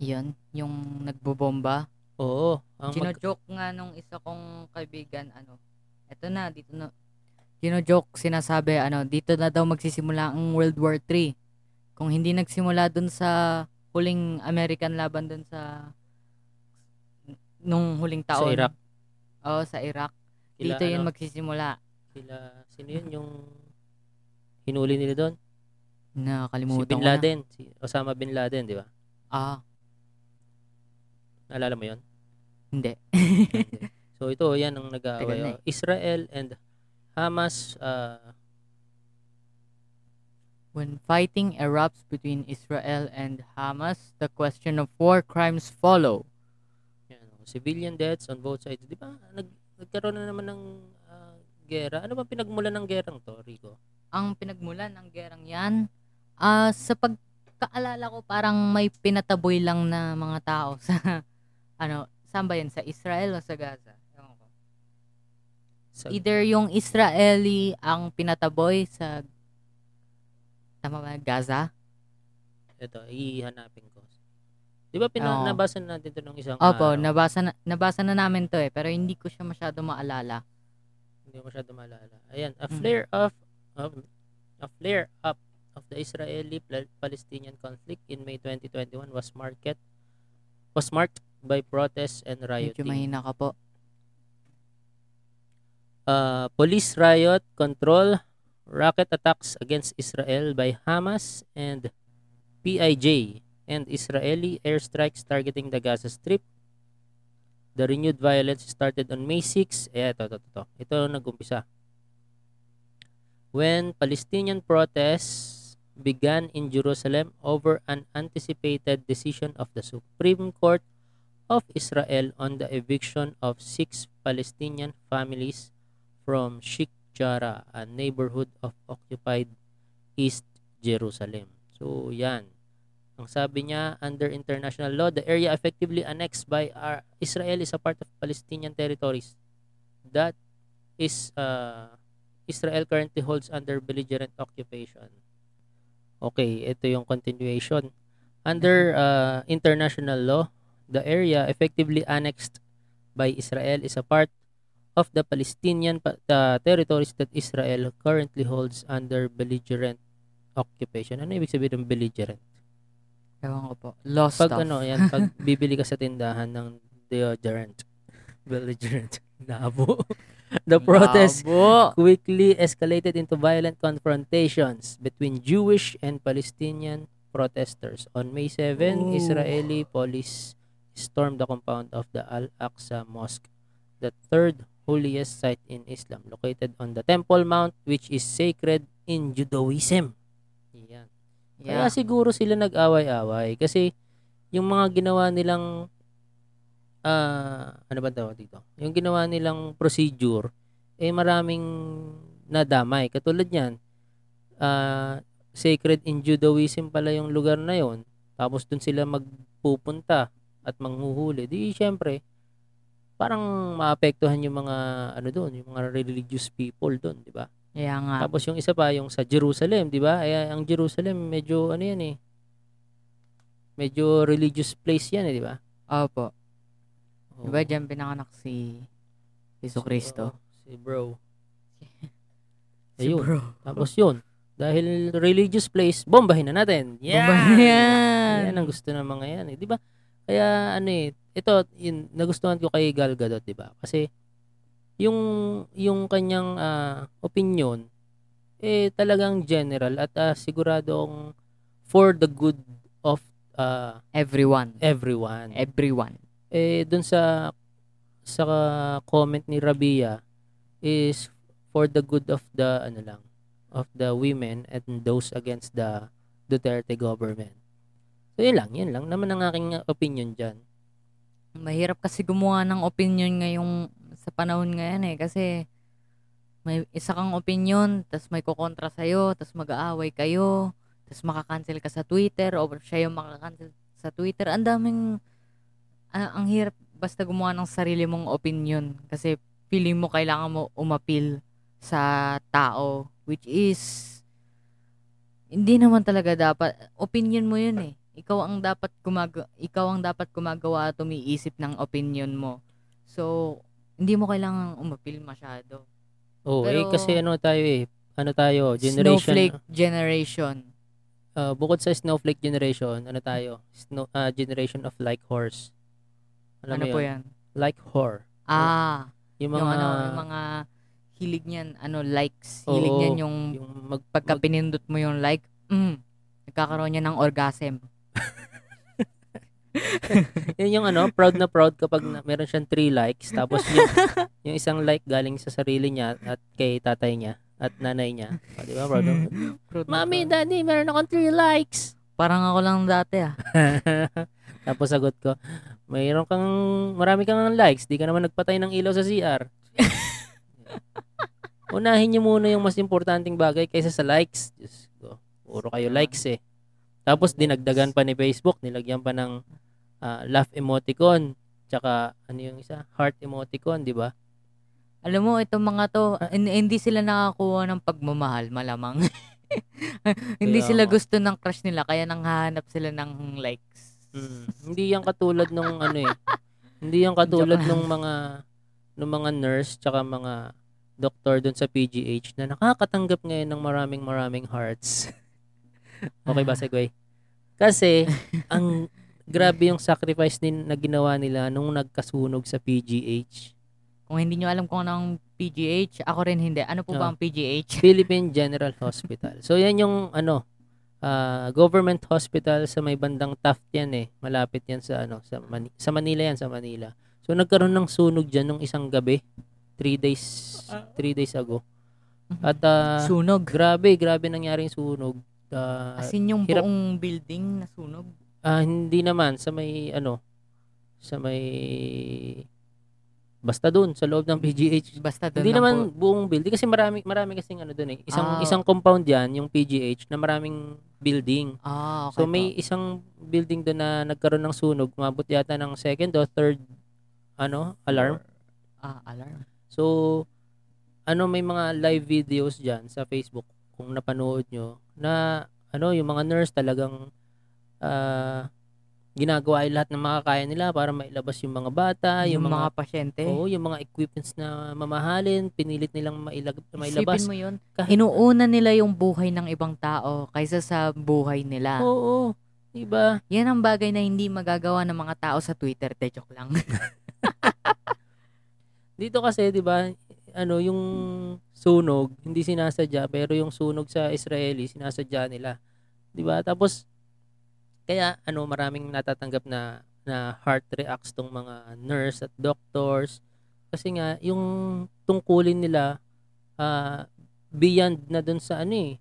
Yun, yung nagbobomba.
Oo, ang
Gino-joke nga nung isa kong kaibigan, ano, eto na, dito na, gino-joke, sinasabi, ano, dito na daw magsisimula ang World War 3. Kung hindi nagsimula dun sa huling American laban dun sa nung huling
sa
taon.
Iraq.
Oo, sa Iraq.
Kila,
dito yun
ano,
magsisimula.
sila, sino yun yung hinuli nila doon? Si
Nakalimutan
Bin
ko na.
Laden, si Osama Bin Laden, di ba?
Ah,
Naalala mo 'yon?
Hindi.
so ito, yan ang nag-aaway. Oh. Israel and Hamas uh,
When fighting erupts between Israel and Hamas, the question of war crimes follow.
yan, oh, civilian deaths on both sides. Di ba? Nag, nagkaroon na naman ng ah, gera. Ano ba pinagmulan ng gerang to, Rico?
Ang pinagmulan ng gerang yan, ah sa pagkaalala ko parang may pinataboy lang na mga tao <laughs> sa ano, saan ba yan? Sa Israel o sa Gaza? Ewan ko.
Sa,
Either yung Israeli ang pinataboy sa tama ba, Gaza?
ito, ihanapin ko. Di ba pina,
Oo.
nabasa na natin ito nung isang
Opo,
araw?
nabasa na, nabasa na namin to eh, pero hindi ko siya masyado maalala.
Hindi ko masyado maalala. Ayan, a
Mm.
flare of, of a flare up of the Israeli-Palestinian conflict in May 2021 was marked was marked by protests and
Medyo
rioting.
mahina ka po.
uh, police riot control rocket attacks against Israel by Hamas and PIJ and Israeli airstrikes targeting the Gaza Strip. The renewed violence started on May 6. Eh, ito, ito, ito, ito. Nag-umpisa. When Palestinian protests began in Jerusalem over an anticipated decision of the Supreme Court of Israel on the eviction of six Palestinian families from Sheikh Jarrah, a neighborhood of occupied East Jerusalem. So, yan. Ang sabi niya, under international law, the area effectively annexed by our, Israel is a part of Palestinian territories. That is, uh, Israel currently holds under belligerent occupation. Okay, ito yung continuation. Under uh, international law, the area effectively annexed by Israel is a part of the Palestinian pa- the territories that Israel currently holds under belligerent occupation. Ano ibig sabihin ng belligerent?
Ewan ko po. Lost
Pag
stuff.
ano, yan, <laughs> pag bibili ka sa tindahan ng deodorant, <laughs> belligerent, <laughs> nabo. the protest
Labo.
quickly escalated into violent confrontations between Jewish and Palestinian protesters. On May 7,
Ooh.
Israeli police stormed the compound of the Al-Aqsa Mosque, the third holiest site in Islam, located on the Temple Mount, which is sacred in Judaism. Yan. Kaya
Yeah.
siguro sila nag-away-away kasi yung mga ginawa nilang ah ano ba tawag dito? Yung ginawa nilang procedure eh maraming nadamay. Katulad niyan, ah sacred in Judaism pala yung lugar na yon. Tapos dun sila magpupunta at manghuhuli. Di syempre parang maapektuhan yung mga ano doon, yung mga religious people doon, di ba?
Kaya nga.
Tapos yung isa pa yung sa Jerusalem, 'di ba? Ay ang Jerusalem medyo ano 'yan eh. Medyo religious place 'yan eh, 'di ba?
Opo.
Oo.
Diba dyan pinanganak si Cristo?
oo, si bro. <laughs>
Si
Ayun.
bro.
Tapos 'yun. Dahil religious place, bombahin na natin. Yeah.
Bomba- Yan.
Yan ang gusto ng mga 'yan, eh, 'di ba? Kaya ano eh, ito yun, nagustuhan ko kay Gal Gadot, 'di ba? Kasi yung yung kanyang ah, opinion eh talagang general at ah, siguradong for the good of ah,
Everyone.
everyone.
Everyone.
eh dun sa sa comment ni Rabia is for the good of the ano lang of the women and those against the Duterte government. So yun lang, yun lang. Naman ang aking opinion diyan.
Mahirap kasi gumawa ng opinion ngayong sa panahon ngayon eh. Kasi may isa kang opinion, tas may kukontra sa'yo, tas mag-aaway kayo, tas makakancel ka sa Twitter, o siya yung makakancel sa Twitter. Ang daming, ah, ang hirap basta gumawa ng sarili mong opinion. Kasi feeling mo kailangan mo umapil sa tao which is hindi naman talaga dapat. Opinion mo yun eh ikaw ang dapat gumag ikaw ang dapat gumagawa at umiisip ng opinion mo so hindi mo kailangan umapil masyado
Oh, eh
Pero-
kasi ano tayo eh, ano tayo, generation
snowflake generation
uh, bukod sa snowflake generation, ano tayo? Snow, uh, generation of like horse. Alam
ano
mo
po
yun?
yan
Like whore.
ah
Yung
yung,
mga
ano yung mga hilig niyan ano likes hilig
Oo,
niyan yung
yung mag,
pagka pinindot mo yung like mm, nagkakaroon niya ng orgasm <laughs>
yun yung ano, proud na proud kapag na, meron siyang three likes tapos yung, yung isang like galing sa sarili niya at kay tatay niya at nanay niya. O, di ba, proud na,
Proud na
Mami,
proud.
daddy, meron akong three likes.
parang ako lang dati ah <laughs>
Tapos sagot ko, mayroon kang, marami kang likes, di ka naman nagpatay ng ilaw sa CR. <laughs> Unahin niyo muna yung mas importanteng bagay kaysa sa likes. Diyos ko, puro kayo likes eh. Tapos dinagdagan pa ni Facebook, nilagyan pa ng ah, laugh emoticon, tsaka ano yung isa, heart emoticon, di ba?
Alam mo, itong mga to,
Ah.
hin- hindi sila nakakuha ng pagmamahal, malamang. <laughs> hindi
Kaya
sila
nga.
gusto ng crush nila, kaya nanghahanap sila ng likes.
Mm. Hindi yan katulad nung ano eh. Hindi yan <laughs> katulad nung mga nung mga nurse tsaka mga doktor doon sa PGH na nakakatanggap ngayon ng maraming maraming hearts. <laughs> okay ba, Segway? Kasi, ang grabe yung sacrifice din na ginawa nila nung nagkasunog sa PGH.
Kung hindi nyo alam kung anong PGH, ako rin hindi. Ano po ba
Ah.
ang PGH? <laughs>
Philippine General Hospital. So, yan yung ano, ah, government hospital sa may bandang Taft yan eh. Malapit yan sa ano, sa, Mani- sa Manila yan, sa Manila. So, nagkaroon ng sunog dyan nung isang gabi. Three days, three days ago. At ah,
Sunog.
grabe, grabe nangyari yung sunog. Ah,
As in yung
hirap-
buong building na sunog.
ah, hindi naman, sa may ano, sa may basta doon sa loob ng PGH
Basta doon
Hindi naman
po.
buong building kasi marami marami kasing ano doon eh. Isang
Ah.
isang compound 'yan, yung PGH na maraming building.
Ah, okay
So may
po.
isang building doon na nagkaroon ng sunog, umabot yata ng second o third ano, alarm.
Ah, alarm.
So ano may mga live videos diyan sa Facebook kung napanood nyo na ano yung mga nurse talagang ah, ginagawa yung lahat ng makakaya nila para mailabas yung mga bata,
yung,
yung,
mga,
mga,
pasyente.
Oo, yung mga equipments na mamahalin, pinilit nilang mailag, mailabas.
Isipin mo yun.
Kahit-
Inuuna nila yung buhay ng ibang tao kaysa sa buhay nila.
Oo, diba?
Yan ang bagay na hindi magagawa ng mga tao sa Twitter. De, joke lang. <laughs>
Dito kasi, 'di ba, ano, yung sunog, hindi sinasadya, pero yung sunog sa Israeli, sinasadya nila. 'Di ba? Tapos kaya ano, maraming natatanggap na na heart reacts tong mga nurse at doctors kasi nga yung tungkulin nila ah, beyond na dun sa ano eh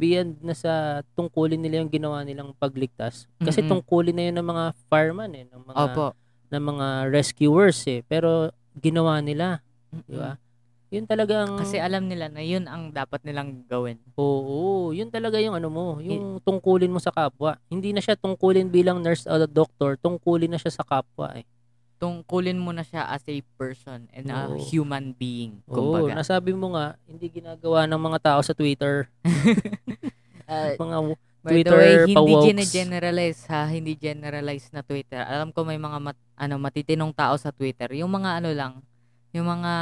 beyond na sa tungkulin nila yung ginawa nilang pagligtas kasi
Mm-mm.
tungkulin na yun ng mga fireman eh ng mga
Opo.
ng mga rescuers eh. Pero ginawa nila, di ba? Yun talagang
Kasi alam nila na yun ang dapat nilang gawin.
Oo, yun talaga yung ano mo, yung tungkulin mo sa kapwa. Hindi na siya tungkulin bilang nurse o doctor, tungkulin na siya sa kapwa eh.
Tungkulin mo na siya as a person and a
Oo.
human being.
Oo,
Kumbaga.
nasabi mo nga, hindi ginagawa ng mga tao sa Twitter, <laughs>
Uh,
mga
by the
Twitter
way, hindi
pa-wokes.
gine-generalize ha, hindi generalize na Twitter. Alam ko may mga mat- ano matitinong tao sa Twitter. Yung mga ano lang, yung mga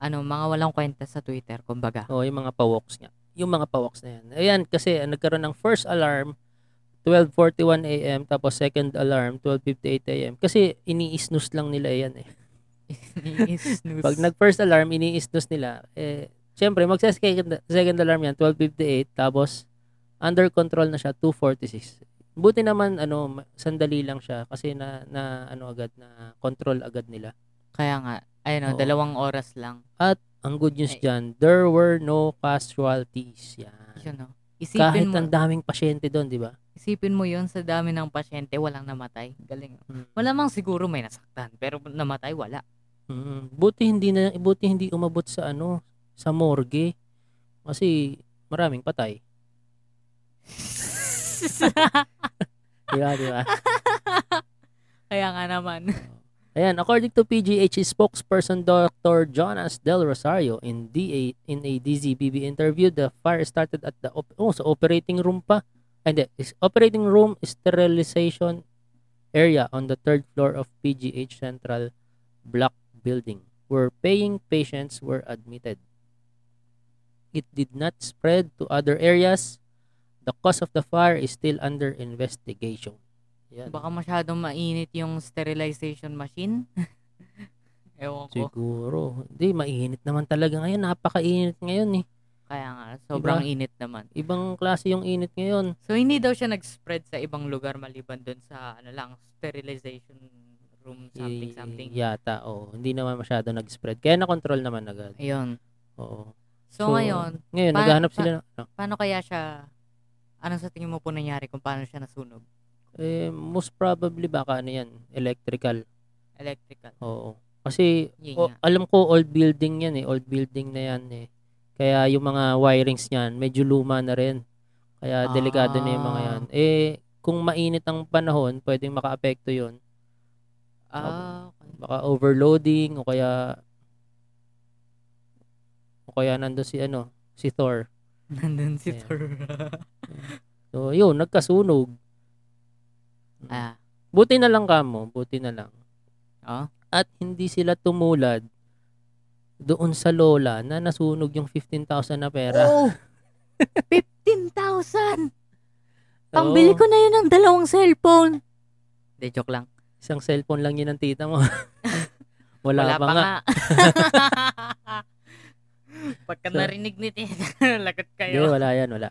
ano, mga walang kwenta sa Twitter, kumbaga.
oh, yung mga pawoks niya. Yung mga pawoks na yan. Ayan, kasi ah, nagkaroon ng first alarm 12:41 AM tapos second alarm 12:58 AM kasi ini-snooze lang nila yan eh.
Snooze. <laughs>
Pag nag first alarm, ini-snooze nila. Eh, syempre, mag second, second alarm yan, 12.58. Tapos, under control na siya, 2.46. Buti naman ano, sandali lang siya kasi na na ano agad na control agad nila.
Kaya nga, ayun o,
Oo.
dalawang oras lang.
Ang good news
Ay.
diyan, there were no casualties. Yan.
Yun o.
Kahit
Isipin mo,
ang daming pasyente doon, di ba?
isipin mo yun sa dami ng pasyente, walang namatay. Galing. oh.
Mm.
Malamang siguro may nasaktan, pero namatay, wala.
Mm. Buti hindi na buti hindi umabot sa ano, sa morgue. Kasi maraming patay. <laughs> <laughs> Di ba, di ba?
Kaya nga naman.
Ayan, according to PGH spokesperson Dr. Jonas Del Rosario in DA in a DZBB interview, the fire started at the op- oh, sa operating room pa. Ay, Hindi, is operating room sterilization area on the third floor of PGH Central Block building where paying patients were admitted. It did not spread to other areas. The cause of the fire is still under investigation. Yan.
Baka masyadong mainit yung sterilization machine. <laughs> Ewan ko.
Siguro. Hindi, mainit naman talaga ngayon. Napakainit ngayon eh.
Kaya nga, sobrang
Diba?
init naman.
Ibang klase yung init ngayon.
So, hindi daw siya nag-spread sa ibang lugar maliban dun sa, ano lang, sterilization room, something,
Y-
something.
Yata, oo. Hindi naman masyado nag-spread. Kaya na-control naman agad.
Ayun.
Oo.
So, ngayon,
Ngayon,
pa-
naghahanap
pa-
sila ng, ano,
paano kaya siya, ano sa tingin mo po nangyari kung paano siya nasunog?
Eh, most probably baka ano yan, electrical.
Electrical.
Oo. Kasi, o- alam ko, old building yan eh. Old building na yan eh. Kaya yung mga wirings niyan, medyo luma na rin. Kaya delikado na yung mga
Ah.
yan. Eh, kung mainit ang panahon, pwedeng maka-apekto yun.
Ah, okay.
baka overloading o kaya o kaya nandun si ano si Thor
Nandun si
Ayan.
Thor. <laughs>
so yun nagkasunog.
Ah,
buti na lang kamo buti na lang
oh?
at hindi sila tumulad doon sa lola na nasunog yung 15,000 na pera
Oh! <laughs> 15,000! Pambili
Oo,
ko na yun ng dalawang cellphone. De, joke lang.
isang cellphone lang yun ng tita mo <laughs> wala, pa, nga, <laughs>
Pagka
So-
narinig ni Tita, lagot
Hindi,
kayo.
wala yan wala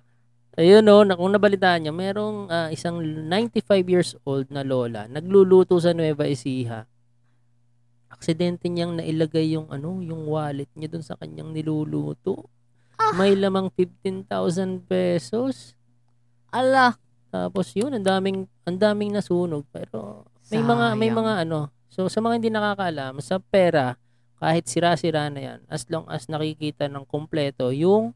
ayun no na kung nabalitaan niya merong ah, isang 95 years old na lola nagluluto sa Nueva Ecija aksidente niyang nailagay yung ano yung wallet niya dun sa kanyang niluluto
Ah.
may lamang 15,000 pesos
Ala.
tapos yun ang daming ang daming nasunog pero may mga may
Sayang.
mga ano so sa mga hindi nakakaalam sa pera kahit sira-sira na yan as long as nakikita ng kompleto yung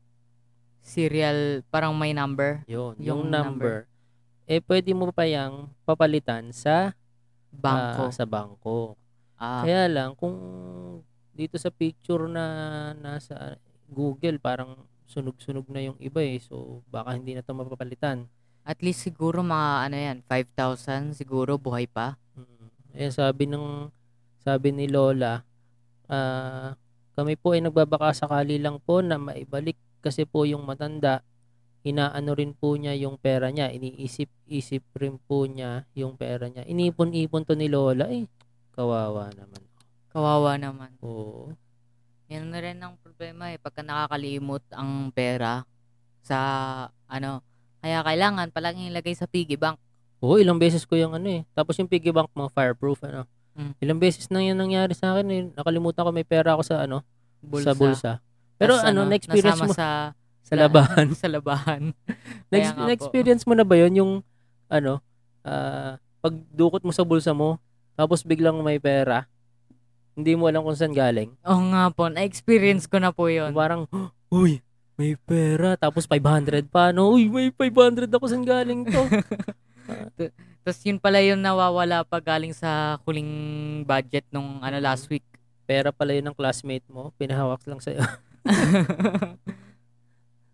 Serial, parang may number.
yun
Yung
yung, number, eh pwede mo pa yang papalitan sa
Bangko.
ah, sa bangko
Ah,
kaya lang kung dito sa picture na nasa Google parang sunog-sunog na yung iba eh so baka hindi na to mapapalitan
at least siguro mga ano yan, 5,000 siguro buhay pa.
Mm. Eh sabi ng sabi ni Lola, ah kami po ay nagbabaka sakali lang po na maibalik kasi po yung matanda inaano rin po niya yung pera niya, iniisip-isip rin po niya yung pera niya. Inipon-ipon to ni Lola eh. Kawawa naman.
Kawawa naman.
Oo.
Yan na rin ang problema eh. Pagka nakakalimot ang pera sa ano, kaya kailangan palaging ilagay sa piggy bank.
Oo, ilang beses ko yung ano eh. Tapos yung piggy bank mo, fireproof ano.
Mm.
Ilang beses na yan nangyari sa akin eh. Nakalimutan ko may pera ako sa ano,
Bulsa.
sa bulsa. Pero
Tas
ano, na-experience
nasama
mo
sa <laughs>
sa labahan. <laughs>
sa labahan. <laughs>
Na-experience mo na ba yon yung ano, ah pagdukot mo sa bulsa mo, tapos biglang may pera, hindi mo alam kung saan galing.
Oo nga po, na-experience ko na po yun.
Parang, uy, may pera, tapos 500 pa, no? Uy, may 500 ako saan galing to?
Tapos yun pala yung nawawala pag galing sa huling budget nung ano last week.
pera pala yun ng classmate mo, pinahawak lang sa'yo. <laughs>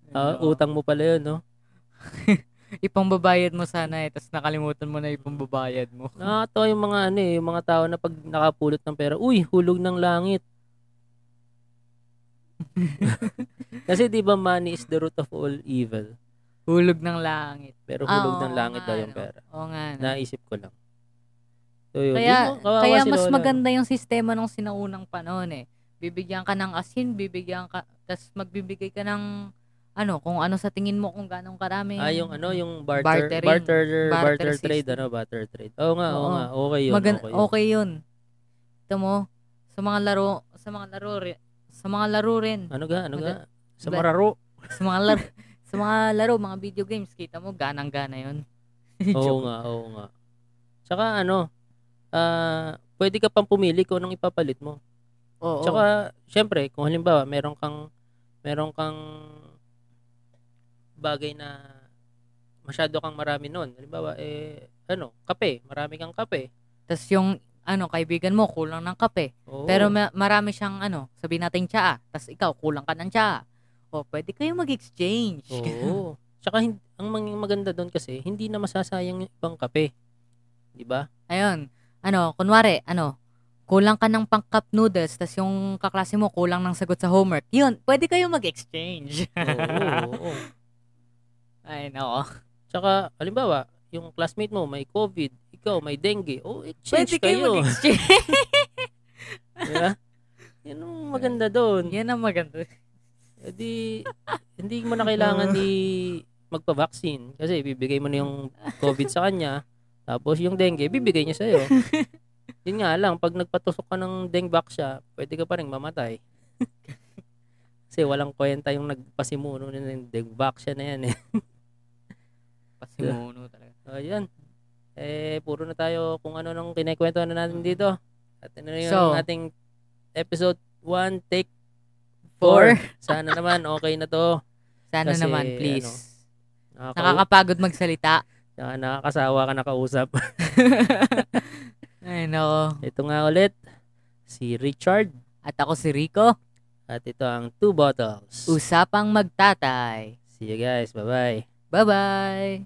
Ah,
Ano,
utang mo pala yun, no? <laughs>
ipangbabayad mo sana eh, tapos nakalimutan mo na ipangbabayad mo. <laughs>
Nakakatawa yung mga ano eh, yung mga tao na pag nakapulot ng pera, uy, hulog ng langit. Kasi 'di ba money is the root of all evil.
Hulog ng langit.
Pero
Ah,
hulog ng
oo
langit daw yung pera.
Oo nga. no.
Naisip ko lang. So yun,
Kaya,
yun,
kaya mas
Lola.
maganda yung sistema nung sinaunang panahon eh. Bibigyan ka ng asin, bibigyan ka, tapos magbibigay ka ng, ano, kung ano sa tingin mo kung ganong karami.
Ah, yung ano, yung barter,
Bartering.
barter,
Barter
barter trade,
system.
ano, barter trade. Oo nga, oo
Oo.
nga, okay yun,
Magan-
okay
okay,
yun.
yun. Ito mo, sa mga laro, sa mga laro rin, sa mga laro rin,
Ano ga, ano ga?
Magan-
Sa
Ba-
mararo.
sa mga laro, sa mga laro, mga video games, kita mo, ganang-gana yun. <laughs>
Oo nga, oo nga. Tsaka ano, ah, pwede ka pang pumili kung anong ipapalit mo.
Oo.
Tsaka, syempre, kung halimbawa, meron kang, meron kang bagay na masyado kang marami nun. Halimbawa, eh, ano, kape. Marami kang kape.
Tapos yung, ano, kaibigan mo, kulang ng kape.
Oo.
Pero ma- marami siyang, ano, sabihin natin tsaa. Tapos ikaw, kulang ka ng tsaa. O, pwede kayong mag-exchange.
Oo. <laughs> Tsaka, hin- ang maganda doon kasi, hindi na masasayang yung ibang kape. Di ba?
Ayun. Ano, kunwari, ano, kulang ka ng pang cup noodles, tas yung kaklase mo kulang ng sagot sa homework. Yun, pwede kayo mag-exchange.
Oo, oo. <laughs>
Ay, nako.
Tsaka, halimbawa, yung classmate mo may COVID, ikaw may dengue, oh,
Pwede
exchange
kayo
kayo.
mag-exchange. <laughs>
Di ba? Yan ang maganda doon.
Yan ang maganda.
Eh di, hindi mo na kailangan ni magpa-vaccine kasi bibigay mo na yung COVID sa kanya tapos yung dengue bibigay niya sa'yo <laughs> yun nga lang pag nagpatusok ka ng dengue siya pwede ka pa rin mamatay <laughs> kasi walang kwenta yung nagpasimuno na ng dengue siya na yan eh <laughs>
Pasimuno talaga.
ayan eh puro na tayo kung ano nung kinekwento na natin dito at ano yung
So,
ating episode 1 take
Four.
4 <laughs> sana naman okay na to
Sana
Kasi,
naman, please.
ano, Nakaka-
Nakakapagod magsalita.
Saka nakakasawa ka nakausap.
Ay, nako.
ito nga ulit, si Richard.
At ako si Rico.
At ito ang Two Bottles.
Usapang magtatay.
See you guys. Bye-bye.
Bye-bye.